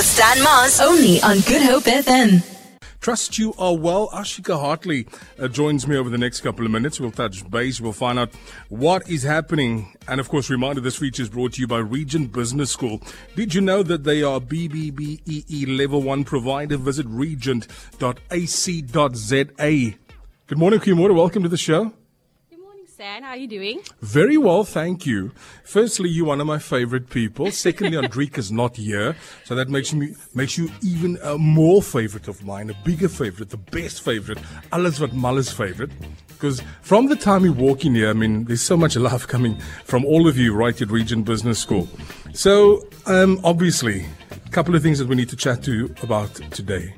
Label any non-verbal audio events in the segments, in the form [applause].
with Stan Mars. Only on Good Hope FM. Trust you are well. Ashika Hartley uh, joins me over the next couple of minutes. We'll touch base. We'll find out what is happening. And of course, reminder this feature is brought to you by Regent Business School. Did you know that they are BBBEE level one provider? Visit regent.ac.za. Good morning, Kimura. Welcome to the show. Stan, how are you doing? Very well, thank you. Firstly, you're one of my favorite people. Secondly, [laughs] Andrika's not here, so that makes me makes you even a more favorite of mine, a bigger favorite, the best favorite, alles wat Muller's favorite. Because from the time you walk in here, I mean, there's so much love coming from all of you right at Regent Business School. So, um, obviously, a couple of things that we need to chat to you about today.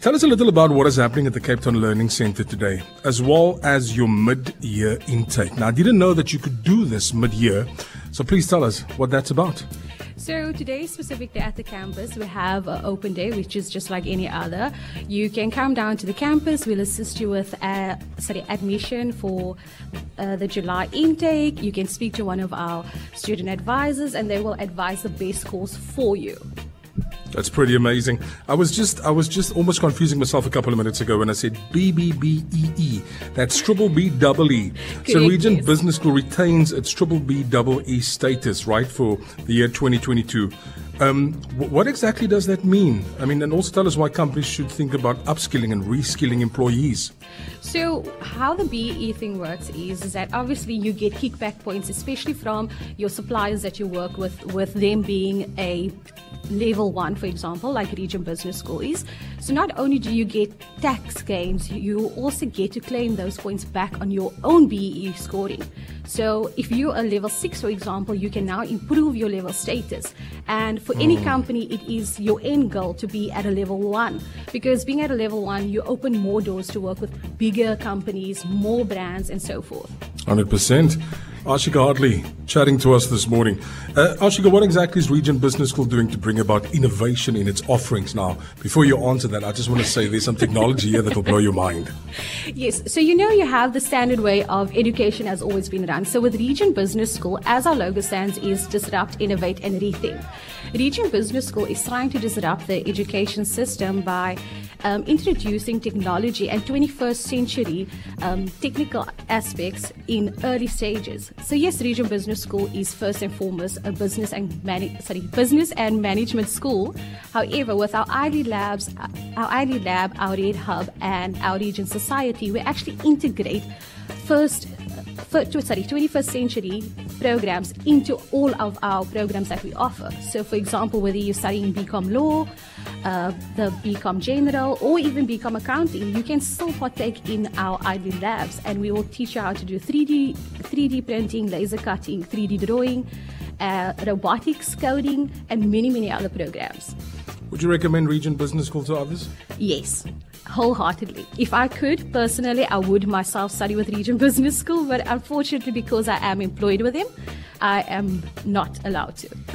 Tell us a little about what is happening at the Cape Town Learning Centre today, as well as your mid year intake. Now, I didn't know that you could do this mid year, so please tell us what that's about. So today, specifically at the campus, we have an open day, which is just like any other. You can come down to the campus. We'll assist you with uh, sorry admission for uh, the July intake. You can speak to one of our student advisors, and they will advise the best course for you. That's pretty amazing. I was just I was just almost confusing myself a couple of minutes ago when I said BBBEE. That's triple B double E. So Regent yes. Business School retains its triple B double E status, right, for the year 2022. Um, what exactly does that mean? I mean, and also tell us why companies should think about upskilling and reskilling employees. So how the BE thing works is, is that obviously you get kickback points, especially from your suppliers that you work with, with them being a level one, for example, like Regent Business School is. So not only do you get tax gains, you also get to claim those points back on your own BE scoring. So if you're a level six, for example, you can now improve your level status. And for any mm. company, it is your end goal to be at a level one. Because being at a level one, you open more doors to work with bigger companies, more brands, and so forth. 100%. Ashika Hartley chatting to us this morning. Uh, Ashika, what exactly is Regent Business School doing to bring about innovation in its offerings now? Before you answer that, I just want to say there's some technology here that will blow your mind. Yes, so you know you have the standard way of education has always been run. So with Regent Business School, as our logo stands, is disrupt, innovate, and rethink. Regent Business School is trying to disrupt the education system by um, introducing technology and 21st century um, technical aspects in early stages. So yes, Regent Business School is first and foremost a business and mani- sorry business and management school. However, with our ID Labs, our Ivy Lab, our Red Hub, and our Regent Society, we actually integrate first fir- tw- sorry, 21st century programs into all of our programs that we offer. So, for example, whether you're studying BCom Law, uh, the BCom General, or even BCom Accounting, you can still partake in our Ivy Labs, and we will teach you how to do 3D, 3D printing, laser cutting, 3D drawing, uh, robotics, coding, and many, many other programs. Would you recommend Regent Business School to others? Yes, wholeheartedly. If I could, personally, I would myself study with Regent Business School, but unfortunately, because I am employed with them, I am not allowed to. [laughs]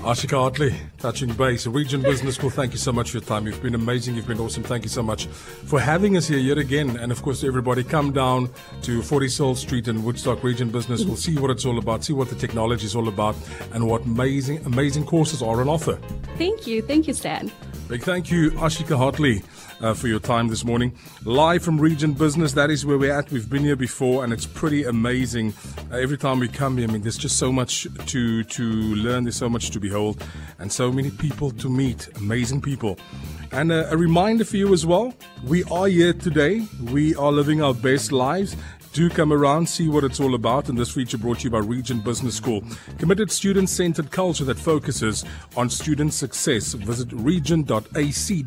Ashika Hartley, touching base. Regent Business School, thank you so much for your time. You've been amazing. You've been awesome. Thank you so much for having us here yet again. And of course, everybody, come down to 40 Soul Street in Woodstock Regent Business. We'll see what it's all about, see what the technology is all about, and what amazing, amazing courses are on offer. Thank you. Thank you, Stan. Big thank you, Ashika Hartley, uh, for your time this morning. Live from Regent Business, that is where we're at. We've been here before, and it's pretty amazing. Uh, every time we come here, I mean, there's just so much to to learn. There's so much to behold, and so many people to meet. Amazing people. And uh, a reminder for you as well: we are here today. We are living our best lives. Do come around, see what it's all about. And this feature brought to you by Regent Business School. Committed student centered culture that focuses on student success. Visit regent.ac.za.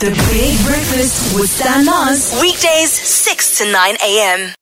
The Big Breakfast with Stan Mars. Weekdays, 6 to 9 a.m.